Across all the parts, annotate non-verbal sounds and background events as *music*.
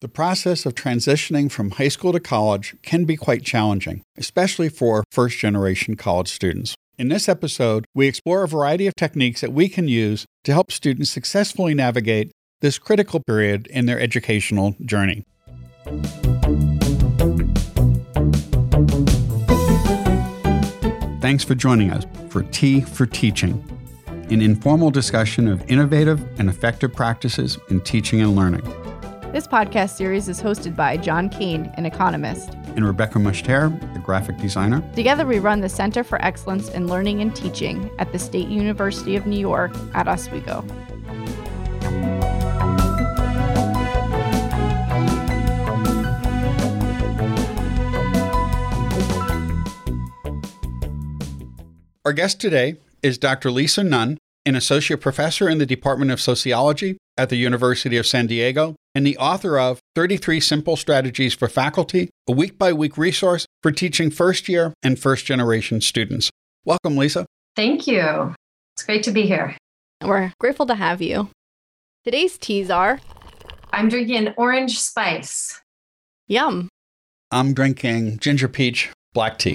The process of transitioning from high school to college can be quite challenging, especially for first generation college students. In this episode, we explore a variety of techniques that we can use to help students successfully navigate this critical period in their educational journey. Thanks for joining us for Tea for Teaching, an informal discussion of innovative and effective practices in teaching and learning. This podcast series is hosted by John Kane, an economist, and Rebecca Mushtare, a graphic designer. Together, we run the Center for Excellence in Learning and Teaching at the State University of New York at Oswego. Our guest today is Dr. Lisa Nunn, an associate professor in the Department of Sociology at the University of San Diego and the author of 33 Simple Strategies for Faculty, a week by week resource for teaching first year and first generation students. Welcome, Lisa. Thank you. It's great to be here. We're grateful to have you. Today's teas are I'm drinking orange spice. Yum. I'm drinking ginger peach black tea.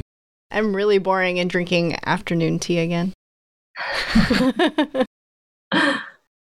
I'm really boring and drinking afternoon tea again. *laughs* *laughs*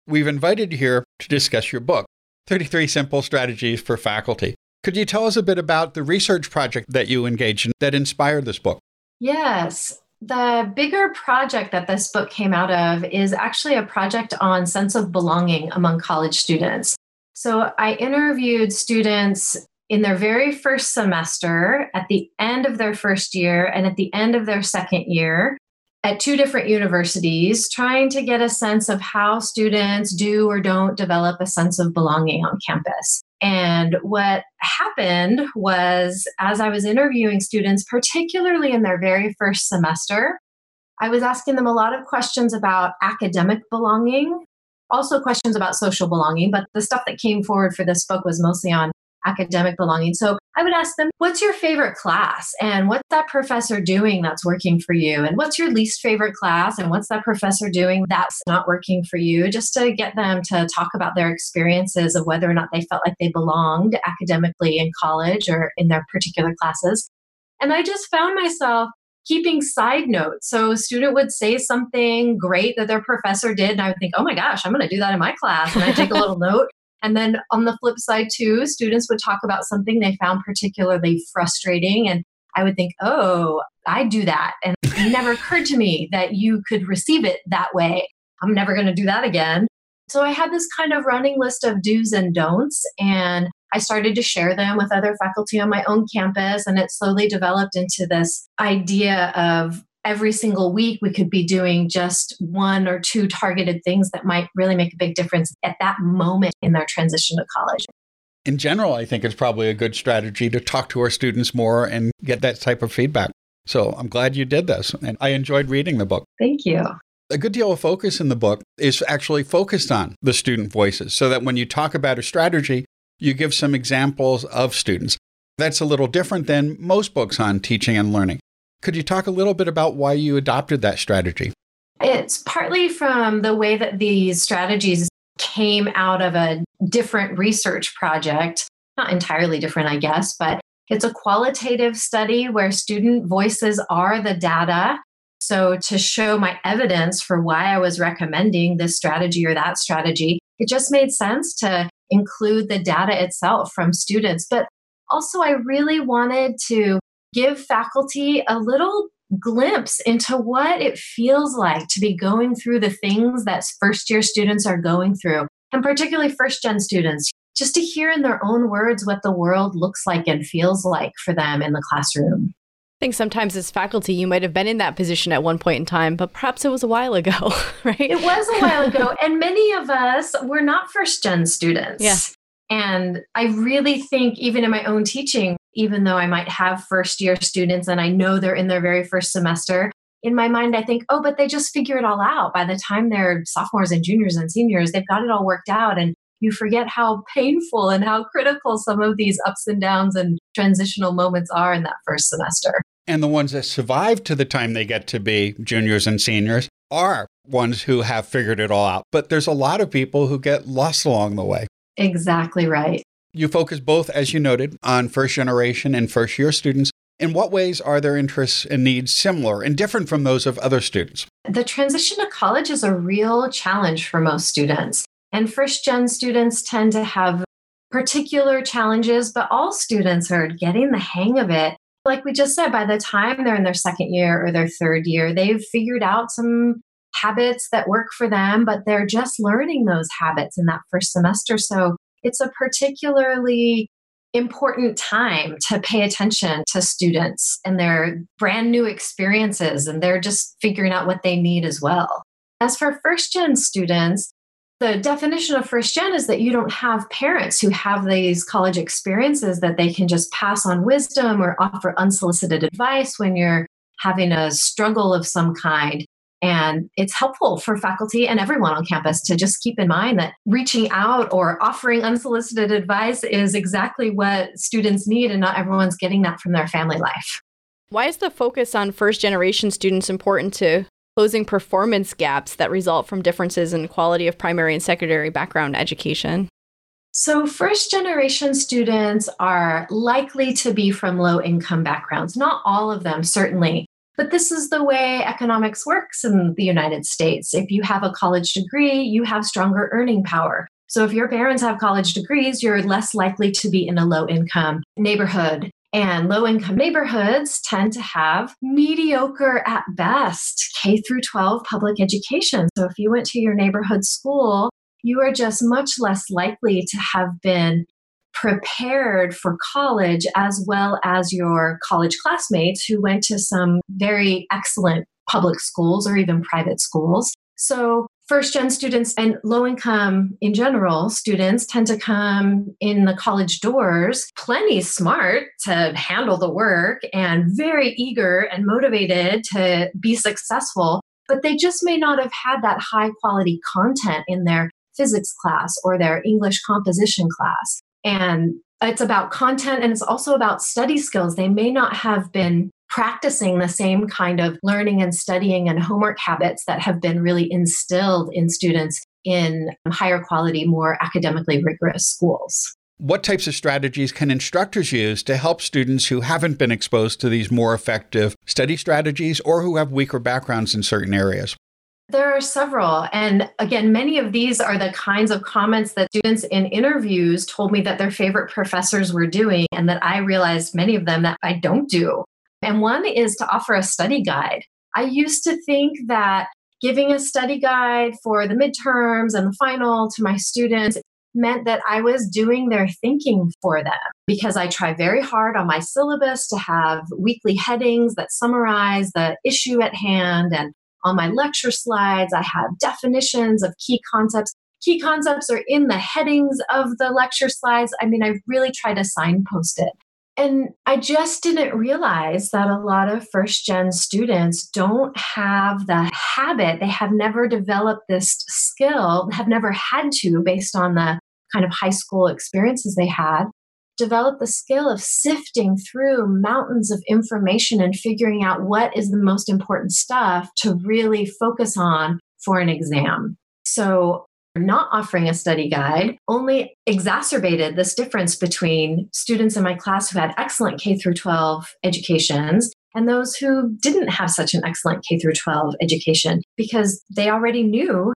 We've invited you here to discuss your book, 33 Simple Strategies for Faculty. Could you tell us a bit about the research project that you engaged in that inspired this book? Yes. The bigger project that this book came out of is actually a project on sense of belonging among college students. So I interviewed students in their very first semester, at the end of their first year, and at the end of their second year at two different universities, trying to get a sense of how students do or don't develop a sense of belonging on campus. And what happened was, as I was interviewing students, particularly in their very first semester, I was asking them a lot of questions about academic belonging, also questions about social belonging, but the stuff that came forward for this book was mostly on academic belonging. So I would ask them, what's your favorite class? And what's that professor doing that's working for you? And what's your least favorite class? And what's that professor doing that's not working for you? Just to get them to talk about their experiences of whether or not they felt like they belonged academically in college or in their particular classes. And I just found myself keeping side notes. So a student would say something great that their professor did, and I would think, oh my gosh, I'm going to do that in my class. And I take a *laughs* little note. And then on the flip side, too, students would talk about something they found particularly frustrating. And I would think, oh, I do that. And it never occurred to me that you could receive it that way. I'm never going to do that again. So I had this kind of running list of do's and don'ts. And I started to share them with other faculty on my own campus. And it slowly developed into this idea of every single week we could be doing just one or two targeted things that might really make a big difference at that moment in their transition to college. In general, I think it's probably a good strategy to talk to our students more and get that type of feedback. So I'm glad you did this, and I enjoyed reading the book. Thank you. A good deal of focus in the book is actually focused on the student voices so that when you talk about a strategy, you give some examples of students. That's a little different than most books on teaching and learning. Could you talk a little bit about why you adopted that strategy? It's partly from the way that these strategies came out of a different research project, not entirely different, I guess, but it's a qualitative study where student voices are the data. So, to show my evidence for why I was recommending this strategy or that strategy, it just made sense to include the data itself from students. But also, I really wanted to give faculty a little glimpse into what it feels like to be going through the things that first year students are going through, and particularly first gen students, just to hear in their own words what the world looks like and feels like for them in the classroom. I think sometimes as faculty, you might have been in that position at one point in time, but perhaps it was a while ago, *laughs* right? It was a while ago. *laughs* and many of us were not first gen students. Yes. And I really think, even in my own teaching, even though I might have first year students and I know they're in their very first semester, in my mind, I think, oh, but they just figure it all out. By the time they're sophomores and juniors and seniors, they've got it all worked out. And you forget how painful and how critical some of these ups and downs and transitional moments are in that first semester. And the ones that survive to the time they get to be juniors and seniors are ones who have figured it all out. But there's a lot of people who get lost along the way. Exactly right. You focus both, as you noted, on first generation and first year students. In what ways are their interests and needs similar and different from those of other students? The transition to college is a real challenge for most students. And first gen students tend to have particular challenges, but all students are getting the hang of it. Like we just said, by the time they're in their second year or their third year, they've figured out some habits that work for them, but they're just learning those habits in that first semester. So it's a particularly important time to pay attention to students and their brand new experiences, and they're just figuring out what they need as well. As for first gen students, the definition of first gen is that you don't have parents who have these college experiences that they can just pass on wisdom or offer unsolicited advice when you're having a struggle of some kind. And it's helpful for faculty and everyone on campus to just keep in mind that reaching out or offering unsolicited advice is exactly what students need, and not everyone's getting that from their family life. Why is the focus on first generation students important to closing performance gaps that result from differences in quality of primary and secondary background education? So, first generation students are likely to be from low income backgrounds. Not all of them, certainly. But this is the way economics works in the United States. If you have a college degree, you have stronger earning power. So, if your parents have college degrees, you're less likely to be in a low income neighborhood. And low income neighborhoods tend to have mediocre at best K through 12 public education. So if you went to your neighborhood school, you are just much less likely to have been prepared for college as well as your college classmates who went to some very excellent public schools or even private schools. So first gen students and low income in general students tend to come in the college doors plenty smart to handle the work and very eager and motivated to be successful but they just may not have had that high quality content in their physics class or their english composition class and it's about content and it's also about study skills they may not have been practicing the same kind of learning and studying and homework habits that have been really instilled in students in higher quality, more academically rigorous schools. What types of strategies can instructors use to help students who haven't been exposed to these more effective study strategies or who have weaker backgrounds in certain areas? There are several. And again, many of these are the kinds of comments that students in interviews told me that their favorite professors were doing, and that I realized many of them that I don't do. And one is to offer a study guide. I used to think that giving a study guide for the midterms and the final to my students meant that I was doing their thinking for them because I try very hard on my syllabus to have weekly headings that summarize the issue at hand. And on my lecture slides, I have definitions of key concepts. Key concepts are in the headings of the lecture slides. I mean, I really try to signpost it. And I just didn't realize that a lot of first gen students don't have the habit. They have never developed this skill, have never had to, based on the kind of high school experiences they had, develop the skill of sifting through mountains of information and figuring out what is the most important stuff to really focus on for an exam. So not offering a study guide only exacerbated this difference between students in my class who had excellent K through 12 educations and those who didn't have such an excellent K through 12 education because they already knew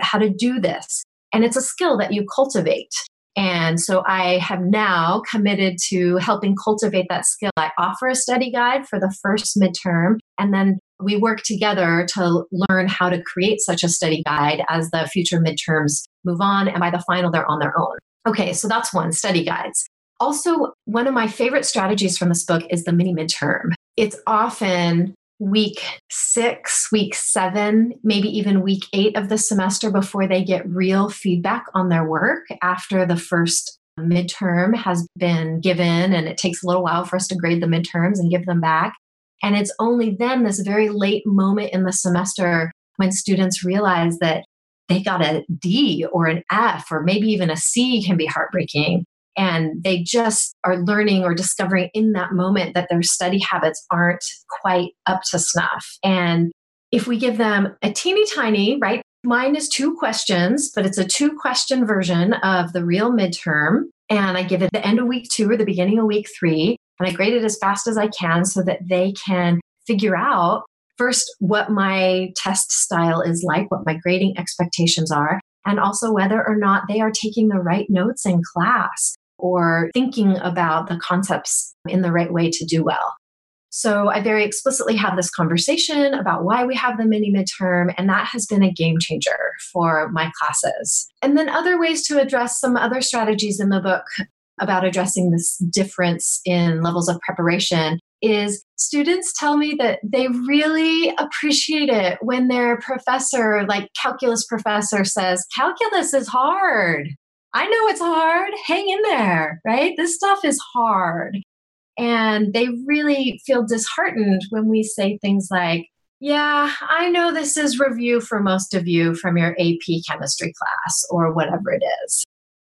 how to do this. And it's a skill that you cultivate. And so I have now committed to helping cultivate that skill. I offer a study guide for the first midterm, and then we work together to learn how to create such a study guide as the future midterms move on. And by the final, they're on their own. Okay, so that's one study guides. Also, one of my favorite strategies from this book is the mini midterm. It's often week six, week seven, maybe even week eight of the semester before they get real feedback on their work after the first midterm has been given. And it takes a little while for us to grade the midterms and give them back. And it's only then, this very late moment in the semester, when students realize that they got a D or an F or maybe even a C can be heartbreaking. And they just are learning or discovering in that moment that their study habits aren't quite up to snuff. And if we give them a teeny tiny, right? Mine is two questions, but it's a two question version of the real midterm. and I give it the end of week two or the beginning of week three, and I grade it as fast as I can so that they can figure out first what my test style is like, what my grading expectations are, and also whether or not they are taking the right notes in class or thinking about the concepts in the right way to do well. So I very explicitly have this conversation about why we have the mini midterm, and that has been a game changer for my classes. And then other ways to address some other strategies in the book about addressing this difference in levels of preparation is students tell me that they really appreciate it when their professor, like calculus professor, says, Calculus is hard. I know it's hard. Hang in there, right? This stuff is hard. And they really feel disheartened when we say things like, yeah, I know this is review for most of you from your AP chemistry class or whatever it is.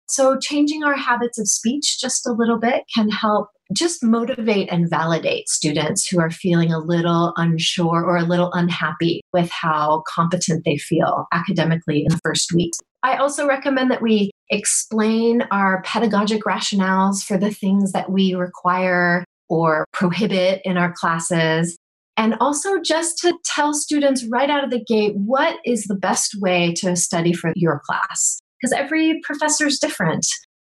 So, changing our habits of speech just a little bit can help just motivate and validate students who are feeling a little unsure or a little unhappy with how competent they feel academically in the first week. I also recommend that we explain our pedagogic rationales for the things that we require or prohibit in our classes. And also just to tell students right out of the gate what is the best way to study for your class. Because every professor is different.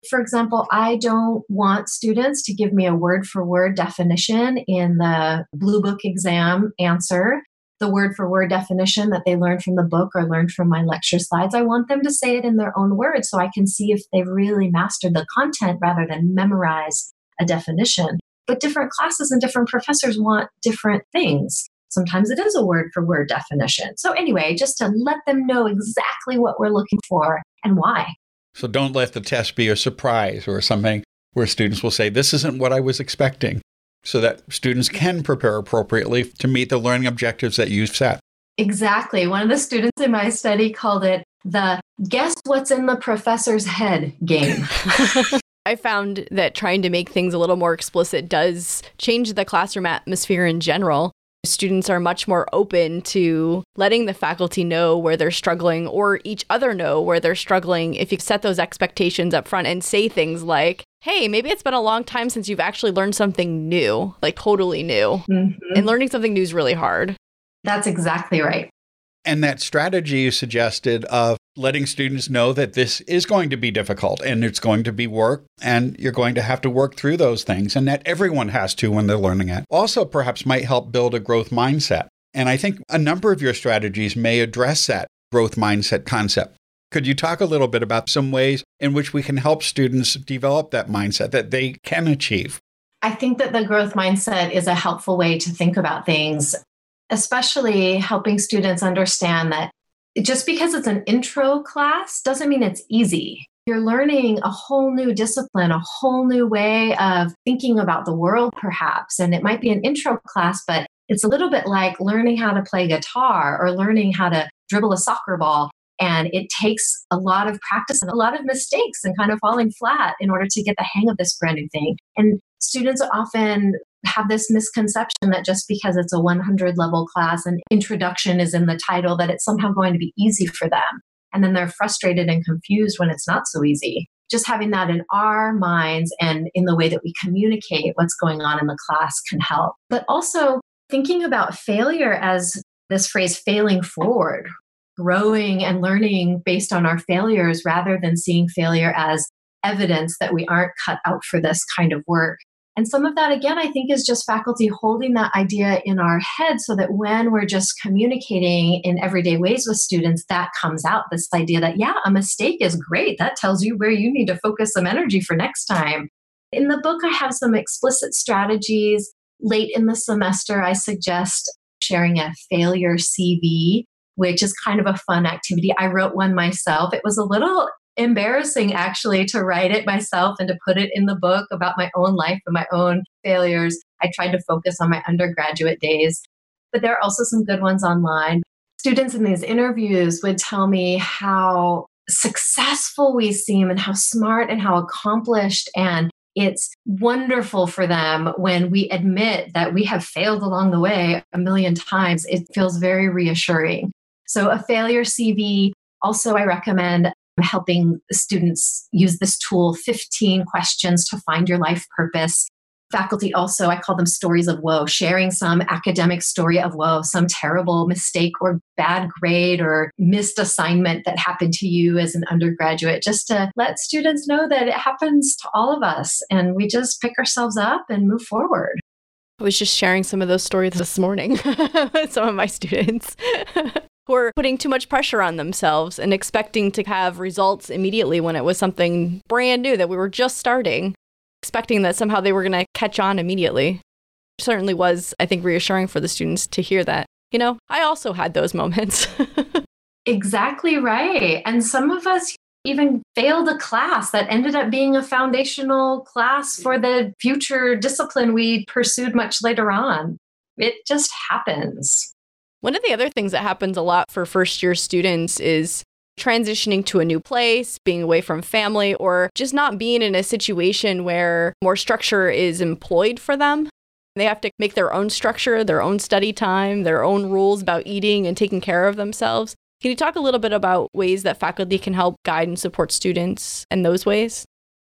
For example, I don't want students to give me a word for word definition in the Blue Book exam answer the word for word definition that they learned from the book or learned from my lecture slides. I want them to say it in their own words so I can see if they've really mastered the content rather than memorize a definition. But different classes and different professors want different things. Sometimes it is a word for word definition. So, anyway, just to let them know exactly what we're looking for and why. So, don't let the test be a surprise or something where students will say, This isn't what I was expecting so that students can prepare appropriately to meet the learning objectives that you've set. Exactly. One of the students in my study called it the guess what's in the professor's head game. *laughs* I found that trying to make things a little more explicit does change the classroom atmosphere in general. Students are much more open to letting the faculty know where they're struggling or each other know where they're struggling if you set those expectations up front and say things like, hey, maybe it's been a long time since you've actually learned something new, like totally new. Mm-hmm. And learning something new is really hard. That's exactly right. And that strategy you suggested of letting students know that this is going to be difficult and it's going to be work and you're going to have to work through those things and that everyone has to when they're learning it. Also, perhaps might help build a growth mindset. And I think a number of your strategies may address that growth mindset concept. Could you talk a little bit about some ways in which we can help students develop that mindset that they can achieve? I think that the growth mindset is a helpful way to think about things, especially helping students understand that just because it's an intro class doesn't mean it's easy. You're learning a whole new discipline, a whole new way of thinking about the world, perhaps. And it might be an intro class, but it's a little bit like learning how to play guitar or learning how to dribble a soccer ball. And it takes a lot of practice and a lot of mistakes and kind of falling flat in order to get the hang of this brand new thing. And students often have this misconception that just because it's a 100 level class and introduction is in the title, that it's somehow going to be easy for them. And then they're frustrated and confused when it's not so easy. Just having that in our minds and in the way that we communicate what's going on in the class can help. But also thinking about failure as this phrase failing forward, growing and learning based on our failures rather than seeing failure as evidence that we aren't cut out for this kind of work. And some of that, again, I think is just faculty holding that idea in our head so that when we're just communicating in everyday ways with students, that comes out this idea that, yeah, a mistake is great. That tells you where you need to focus some energy for next time. In the book, I have some explicit strategies. Late in the semester, I suggest sharing a failure CV which is kind of a fun activity. I wrote one myself. It was a little embarrassing actually to write it myself and to put it in the book about my own life and my own failures. I tried to focus on my undergraduate days, but there are also some good ones online. Students in these interviews would tell me how successful we seem and how smart and how accomplished and it's wonderful for them when we admit that we have failed along the way a million times. It feels very reassuring. So, a failure CV. Also, I recommend helping students use this tool 15 questions to find your life purpose. Faculty also i call them stories of woe sharing some academic story of woe some terrible mistake or bad grade or missed assignment that happened to you as an undergraduate just to let students know that it happens to all of us and we just pick ourselves up and move forward. I was just sharing some of those stories this morning *laughs* with some of my students *laughs* who are putting too much pressure on themselves and expecting to have results immediately when it was something brand new that we were just starting, expecting that somehow they were going to catch on immediately. certainly was, I think, reassuring for the students to hear that. You know, I also had those moments. *laughs* exactly right. And some of us even failed a class that ended up being a foundational class for the future discipline we pursued much later on. It just happens. One of the other things that happens a lot for first year students is transitioning to a new place, being away from family, or just not being in a situation where more structure is employed for them. They have to make their own structure, their own study time, their own rules about eating and taking care of themselves. Can you talk a little bit about ways that faculty can help guide and support students in those ways?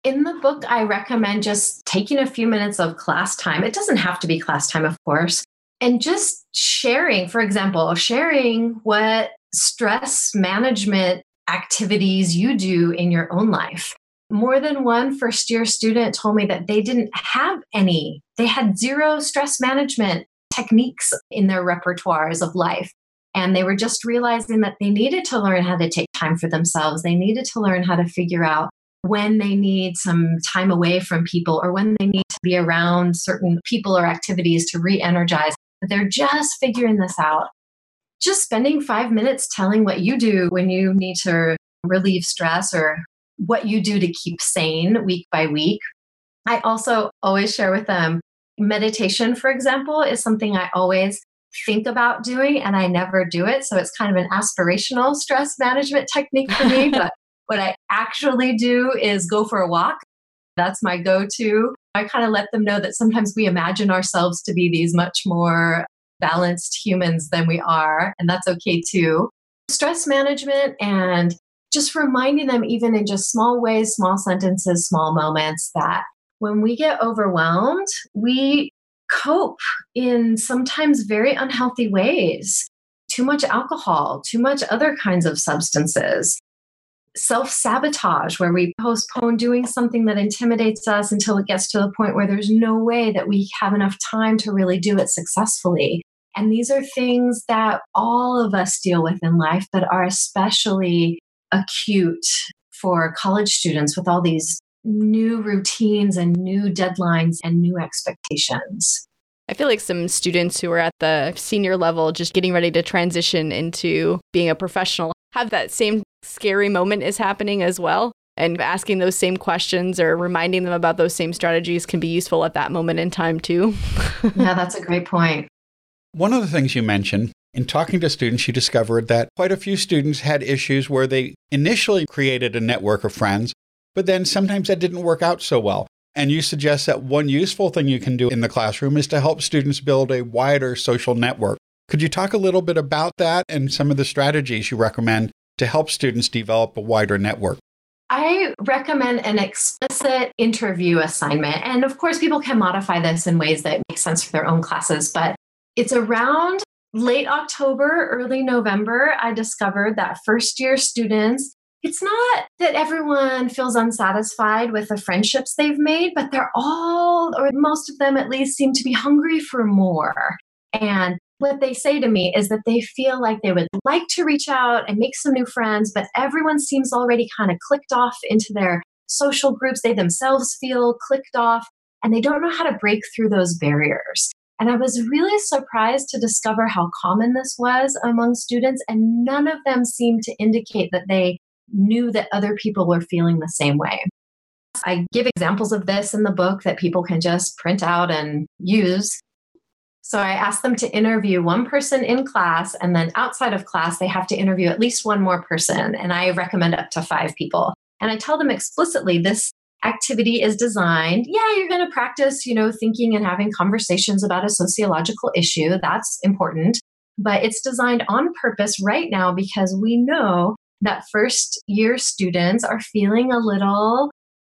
In the book, I recommend just taking a few minutes of class time. It doesn't have to be class time, of course, and just sharing, for example, sharing what stress management activities you do in your own life. More than one first year student told me that they didn't have any, they had zero stress management techniques in their repertoires of life. And they were just realizing that they needed to learn how to take time for themselves. They needed to learn how to figure out when they need some time away from people or when they need to be around certain people or activities to re energize. But they're just figuring this out. Just spending five minutes telling what you do when you need to relieve stress or what you do to keep sane week by week. I also always share with them meditation, for example, is something I always think about doing and I never do it. So it's kind of an aspirational stress management technique for me. *laughs* but what I actually do is go for a walk. That's my go to. I kind of let them know that sometimes we imagine ourselves to be these much more balanced humans than we are, and that's okay too. Stress management and just reminding them, even in just small ways, small sentences, small moments, that when we get overwhelmed, we cope in sometimes very unhealthy ways. Too much alcohol, too much other kinds of substances. Self sabotage, where we postpone doing something that intimidates us until it gets to the point where there's no way that we have enough time to really do it successfully. And these are things that all of us deal with in life, but are especially acute for college students with all these new routines and new deadlines and new expectations. I feel like some students who are at the senior level, just getting ready to transition into being a professional, have that same scary moment is happening as well. And asking those same questions or reminding them about those same strategies can be useful at that moment in time, too. *laughs* yeah, that's a great point. One of the things you mentioned in talking to students, you discovered that quite a few students had issues where they initially created a network of friends, but then sometimes that didn't work out so well. And you suggest that one useful thing you can do in the classroom is to help students build a wider social network. Could you talk a little bit about that and some of the strategies you recommend to help students develop a wider network? I recommend an explicit interview assignment. And of course, people can modify this in ways that make sense for their own classes, but it's around late October, early November. I discovered that first year students it's not that everyone feels unsatisfied with the friendships they've made, but they're all, or most of them at least, seem to be hungry for more. And what they say to me is that they feel like they would like to reach out and make some new friends, but everyone seems already kind of clicked off into their social groups. They themselves feel clicked off and they don't know how to break through those barriers. And I was really surprised to discover how common this was among students, and none of them seemed to indicate that they knew that other people were feeling the same way. I give examples of this in the book that people can just print out and use. So I asked them to interview one person in class, and then outside of class, they have to interview at least one more person. And I recommend up to five people. And I tell them explicitly this activity is designed yeah you're going to practice you know thinking and having conversations about a sociological issue that's important but it's designed on purpose right now because we know that first year students are feeling a little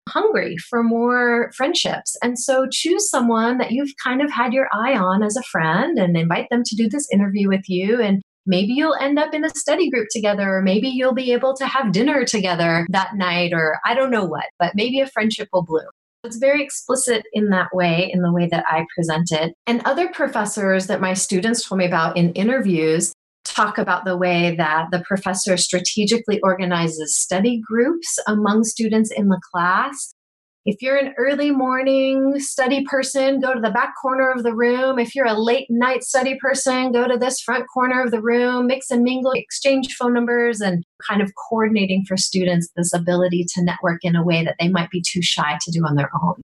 hungry for more friendships. And so choose someone that you've kind of had your eye on as a friend and invite them to do this interview with you. And maybe you'll end up in a study group together, or maybe you'll be able to have dinner together that night, or I don't know what, but maybe a friendship will bloom. It's very explicit in that way, in the way that I present it. And other professors that my students told me about in interviews talk about the way that the professor strategically organizes study groups among students in the class. If you're an early morning study person, go to the back corner of the room. If you're a late night study person, go to this front corner of the room, mix and mingle, exchange phone numbers, and kind of coordinating for students this ability to network in a way that they might be too shy to do on their own.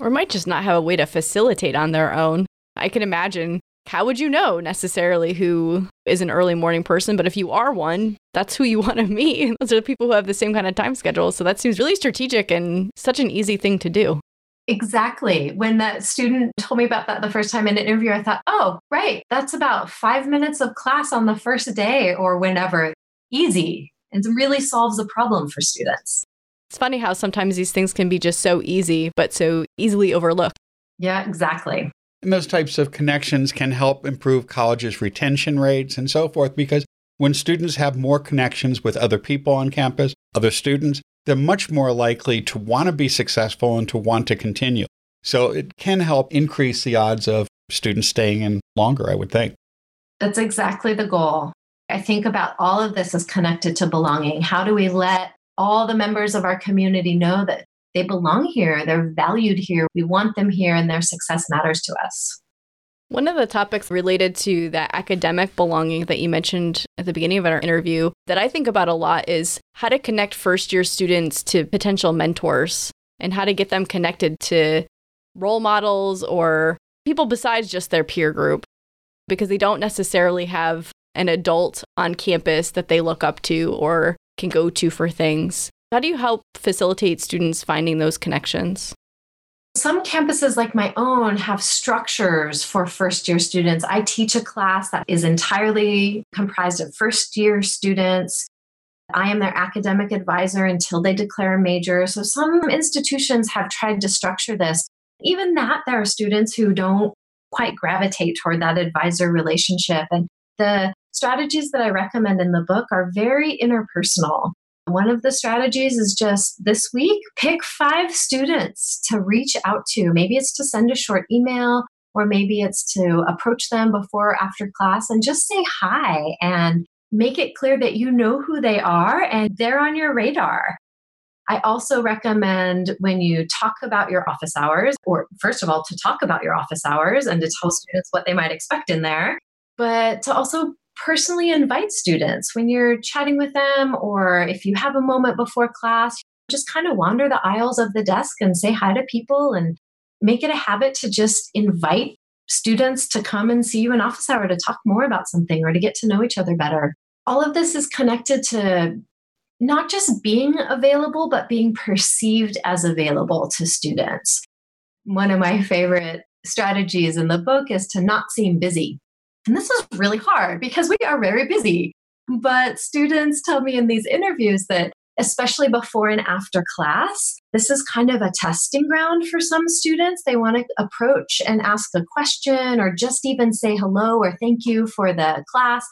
Or might just not have a way to facilitate on their own. I can imagine how would you know necessarily who is an early morning person? But if you are one, that's who you *laughs* want to meet. Those are the people who have the same kind of time schedule. So that seems really strategic and such an easy thing to do. Exactly. When that student told me about that the first time in an interview, I thought, oh, right, that's about five minutes of class on the first day or whenever. Easy. And really solves a problem for students. It's funny how sometimes these things can be just so easy, but so easily overlooked. Yeah, exactly. And those types of connections can help improve colleges' retention rates and so forth because when students have more connections with other people on campus, other students, they're much more likely to want to be successful and to want to continue. So it can help increase the odds of students staying in longer, I would think. That's exactly the goal. I think about all of this as connected to belonging. How do we let all the members of our community know that they belong here, they're valued here, we want them here, and their success matters to us. One of the topics related to that academic belonging that you mentioned at the beginning of our interview that I think about a lot is how to connect first year students to potential mentors and how to get them connected to role models or people besides just their peer group because they don't necessarily have an adult on campus that they look up to or can go to for things. How do you help facilitate students finding those connections? Some campuses like my own have structures for first year students. I teach a class that is entirely comprised of first year students. I am their academic advisor until they declare a major. So some institutions have tried to structure this. Even that, there are students who don't quite gravitate toward that advisor relationship. And the strategies that I recommend in the book are very interpersonal. One of the strategies is just this week, pick five students to reach out to. Maybe it's to send a short email, or maybe it's to approach them before or after class and just say hi and make it clear that you know who they are and they're on your radar. I also recommend when you talk about your office hours, or first of all, to talk about your office hours and to tell students what they might expect in there, but to also personally invite students when you're chatting with them, or if you have a moment before class, just kind of wander the aisles of the desk and say hi to people and make it a habit to just invite students to come and see you in office hour to talk more about something or to get to know each other better. All of this is connected to not just being available, but being perceived as available to students. One of my favorite strategies in the book is to not seem busy. And this is really hard because we are very busy. But students tell me in these interviews that, especially before and after class, this is kind of a testing ground for some students. They want to approach and ask a question or just even say hello or thank you for the class.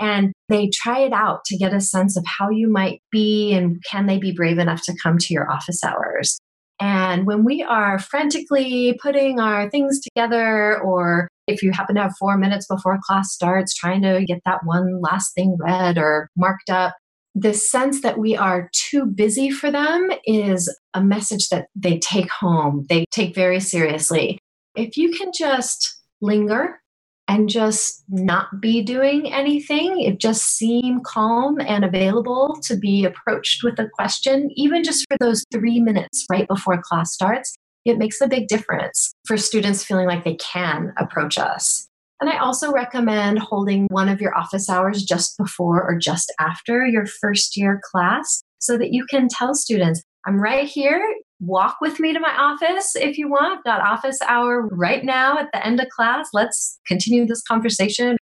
And they try it out to get a sense of how you might be and can they be brave enough to come to your office hours. And when we are frantically putting our things together or if you happen to have four minutes before class starts trying to get that one last thing read or marked up, the sense that we are too busy for them is a message that they take home, they take very seriously. If you can just linger and just not be doing anything, it just seem calm and available to be approached with a question, even just for those three minutes right before class starts, it makes a big difference for students feeling like they can approach us. And I also recommend holding one of your office hours just before or just after your first year class so that you can tell students, I'm right here. Walk with me to my office if you want. I've got office hour right now at the end of class. Let's continue this conversation.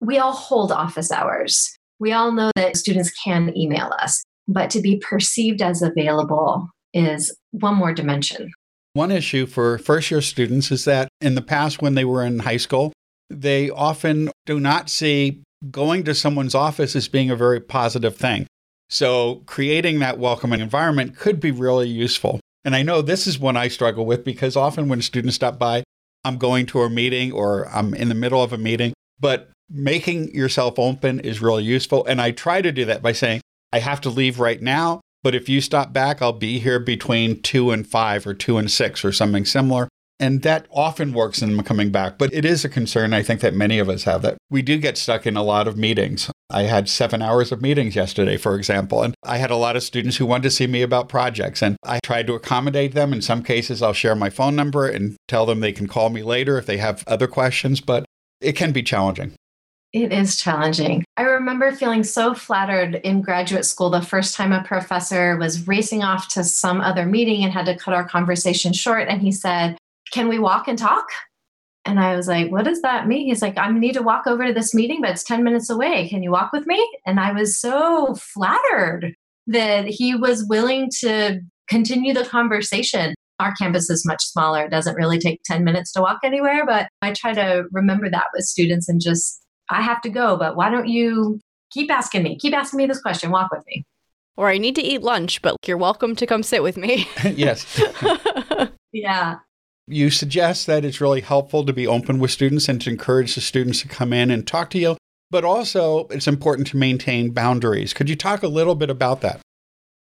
We all hold office hours. We all know that students can email us, but to be perceived as available is one more dimension. One issue for first year students is that in the past, when they were in high school, they often do not see going to someone's office as being a very positive thing. So, creating that welcoming environment could be really useful. And I know this is one I struggle with because often when students stop by, I'm going to a meeting or I'm in the middle of a meeting, but making yourself open is really useful. And I try to do that by saying, I have to leave right now, but if you stop back, I'll be here between two and five or two and six or something similar. And that often works in coming back. But it is a concern, I think, that many of us have that we do get stuck in a lot of meetings. I had seven hours of meetings yesterday, for example, and I had a lot of students who wanted to see me about projects. And I tried to accommodate them. In some cases, I'll share my phone number and tell them they can call me later if they have other questions, but it can be challenging. It is challenging. I remember feeling so flattered in graduate school the first time a professor was racing off to some other meeting and had to cut our conversation short. And he said, Can we walk and talk? And I was like, What does that mean? He's like, I need to walk over to this meeting, but it's 10 minutes away. Can you walk with me? And I was so flattered that he was willing to continue the conversation. Our campus is much smaller. It doesn't really take 10 minutes to walk anywhere, but I try to remember that with students and just I have to go, but why don't you keep asking me? Keep asking me this question. Walk with me. Or I need to eat lunch, but you're welcome to come sit with me. *laughs* *laughs* yes. yeah. You suggest that it's really helpful to be open with students and to encourage the students to come in and talk to you, but also it's important to maintain boundaries. Could you talk a little bit about that?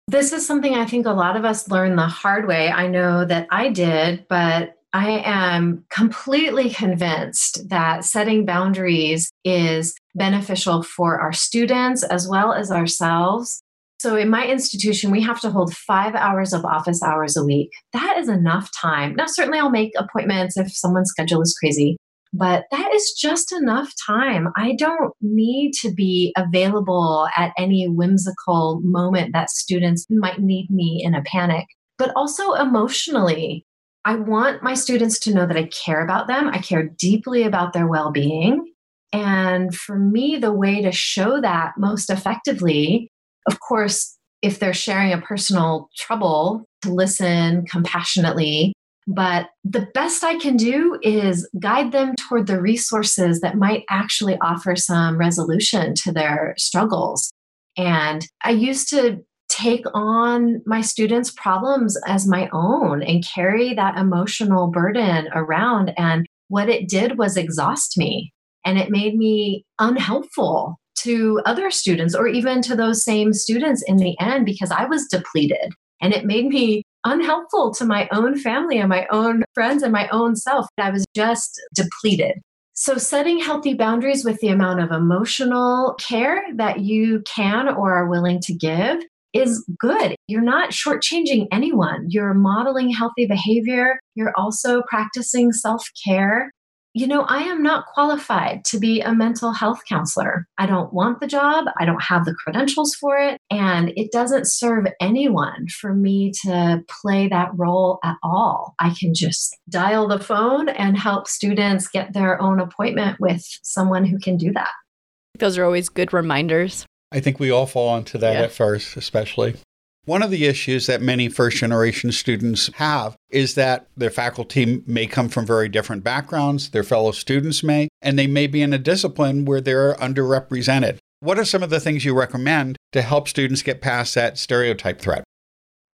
This is something I think a lot of us learn the hard way. I know that I did, but I am completely convinced that setting boundaries is beneficial for our students as well as ourselves. So, in my institution, we have to hold five hours of office hours a week. That is enough time. Now, certainly, I'll make appointments if someone's schedule is crazy, but that is just enough time. I don't need to be available at any whimsical moment that students might need me in a panic, but also emotionally. I want my students to know that I care about them. I care deeply about their well being. And for me, the way to show that most effectively, of course, if they're sharing a personal trouble, to listen compassionately. But the best I can do is guide them toward the resources that might actually offer some resolution to their struggles. And I used to take on my students' problems as my own and carry that emotional burden around. And what it did was exhaust me and it made me unhelpful to other students or even to those same students in the end because I was depleted. And it made me unhelpful to my own family and my own friends and my own self. I was just depleted. So, setting healthy boundaries with the amount of emotional care that you can or are willing to give is good. You're not shortchanging anyone. You're modeling healthy behavior. You're also practicing self care. You know, I am not qualified to be a mental health counselor. I don't want the job. I don't have the credentials for it. And it doesn't serve anyone for me to play that role at all. I can just dial the phone and help students get their own appointment with someone who can do that. Those are always good reminders. I think we all fall into that yeah. at first, especially. One of the issues that many first generation students have is that their faculty may come from very different backgrounds, their fellow students may, and they may be in a discipline where they're underrepresented. What are some of the things you recommend to help students get past that stereotype threat?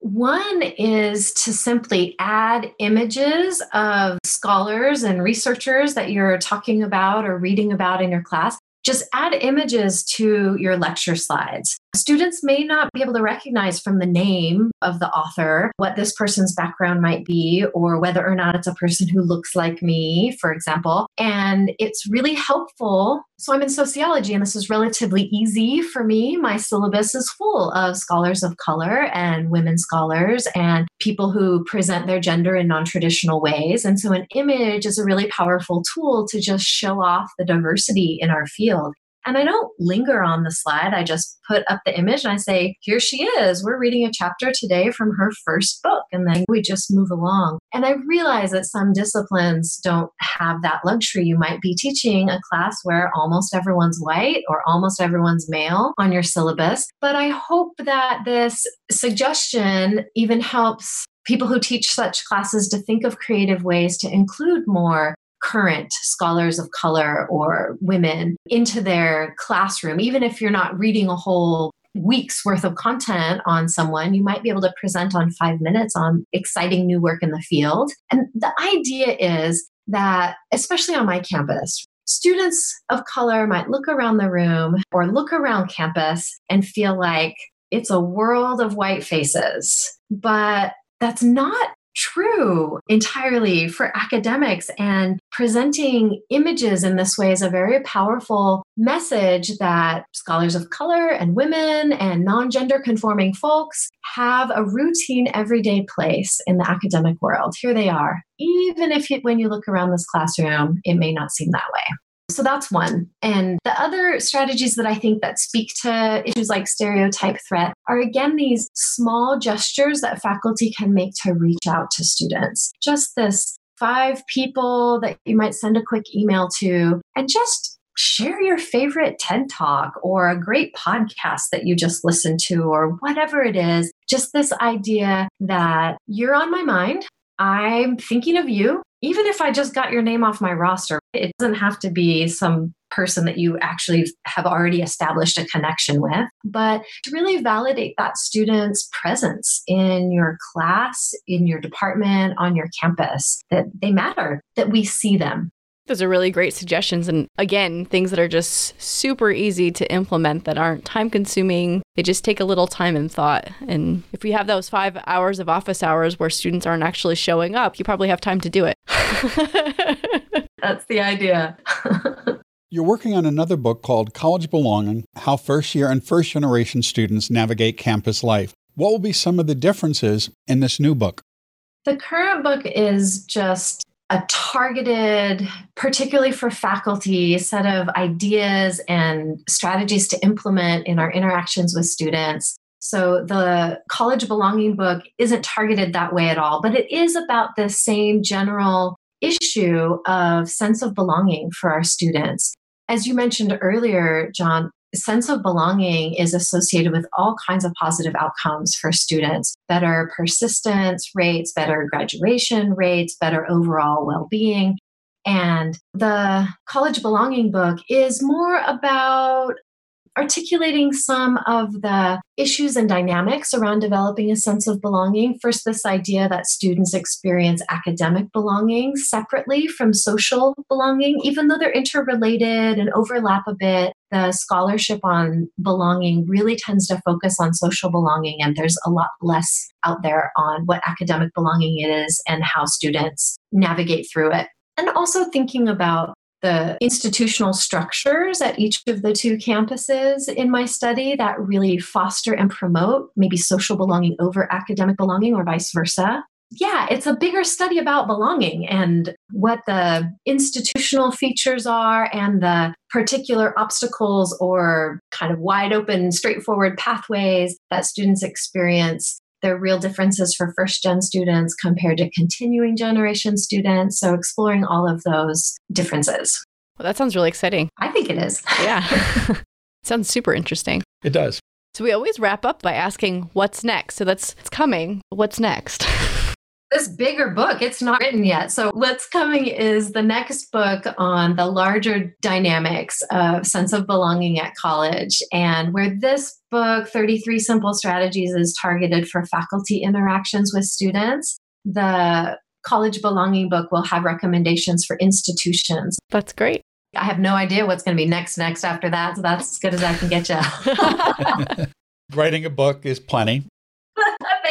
One is to simply add images of scholars and researchers that you're talking about or reading about in your class just add images to your lecture slides. Students may not be able to recognize from the name of the author what this person's background might be, or whether or not it's a person who looks like me, for example. And it's really helpful. So I'm in sociology, and this is relatively easy for me. My syllabus is full of scholars of color and women scholars and people who present their gender in non traditional ways. And so an image is a really powerful tool to just show off the diversity in our field. And I don't linger on the slide. I just put up the image and I say, here she is. We're reading a chapter today from her first book. And then we just move along. And I realize that some disciplines don't have that luxury. You might be teaching a class where almost everyone's white or almost everyone's male on your syllabus. But I hope that this suggestion even helps people who teach such classes to think of creative ways to include more current scholars of color or women into their classroom. Even if you're not reading a whole week's worth of content on someone, you might be able to present on five minutes on exciting new work in the field. And the idea is that, especially on my campus, students of color might look around the room or look around campus and feel like it's a world of white faces. But that's not true entirely for academics. And presenting images in this way is a very powerful message that scholars of color and women and non gender conforming folks have a routine everyday place in the academic world. Here they are. Even if you, when you look around this classroom, it may not seem that way. So that's one. And the other strategies that I think that speak to issues like stereotype threat are again these small gestures that faculty can make to reach out to students. Just this five people that you might send a quick email to and just share your favorite TED talk or a great podcast that you just listened to or whatever it is. Just this idea that you're on my mind. I'm thinking of you even if I just got your name off my roster, it doesn't have to be some person that you actually have already established a connection with, but to really validate that student's presence in your class, in your department, on your campus, that they matter, that we see them. Those are really great suggestions. And again, things that are just super easy to implement that aren't time consuming. They just take a little time and thought. And if we have those five hours of office hours where students aren't actually showing up, you probably have time to do it. *laughs* That's the idea. *laughs* You're working on another book called College Belonging How First Year and First Generation Students Navigate Campus Life. What will be some of the differences in this new book? The current book is just a targeted, particularly for faculty, set of ideas and strategies to implement in our interactions with students. So the college belonging book isn't targeted that way at all, but it is about the same general issue of sense of belonging for our students. As you mentioned earlier, John, sense of belonging is associated with all kinds of positive outcomes for students better persistence rates, better graduation rates, better overall well being. And the college belonging book is more about articulating some of the issues and dynamics around developing a sense of belonging. First, this idea that students experience academic belonging separately from social belonging, even though they're interrelated and overlap a bit. The scholarship on belonging really tends to focus on social belonging, and there's a lot less out there on what academic belonging is and how students navigate through it and also thinking about the institutional structures at each of the two campuses in my study that really foster and promote maybe social belonging over academic belonging or vice versa. Yeah, it's a bigger study about belonging and what the institutional features are and the particular obstacles or kind of wide open, straightforward pathways that students experience there are real differences for first gen students compared to continuing generation students. So, exploring all of those differences. Well, that sounds really exciting. I think it is. *laughs* Yeah. *laughs* sounds super interesting. It does. So, we always wrap up by asking, what's next? So, that's it's coming. What's next? This bigger book. It's not written yet. So, what's coming is the next book on the larger dynamics of sense of belonging at college. And where this book, 33 Simple Strategies, is targeted for faculty interactions with students, the college belonging book will have recommendations for institutions. That's great. I have no idea what's going to be next next after that. So, that's as good as I can get you. *laughs* *laughs* *laughs* Writing a book is plenty.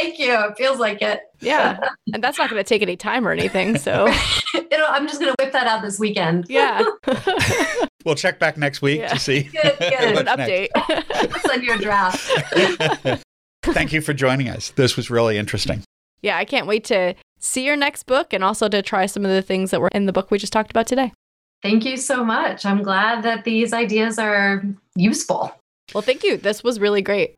Thank you. It feels like it. Yeah. *laughs* And that's not going to take any time or anything. So *laughs* I'm just going to whip that out this weekend. Yeah. *laughs* we'll check back next week yeah. to see. Good, good. An update. send you a draft. Thank you for joining us. This was really interesting. Yeah. I can't wait to see your next book and also to try some of the things that were in the book we just talked about today. Thank you so much. I'm glad that these ideas are useful. Well, thank you. This was really great.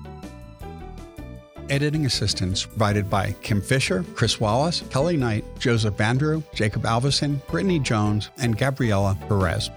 Editing assistance provided by Kim Fisher, Chris Wallace, Kelly Knight, Joseph Bandrew, Jacob Alvison, Brittany Jones, and Gabriella Perez.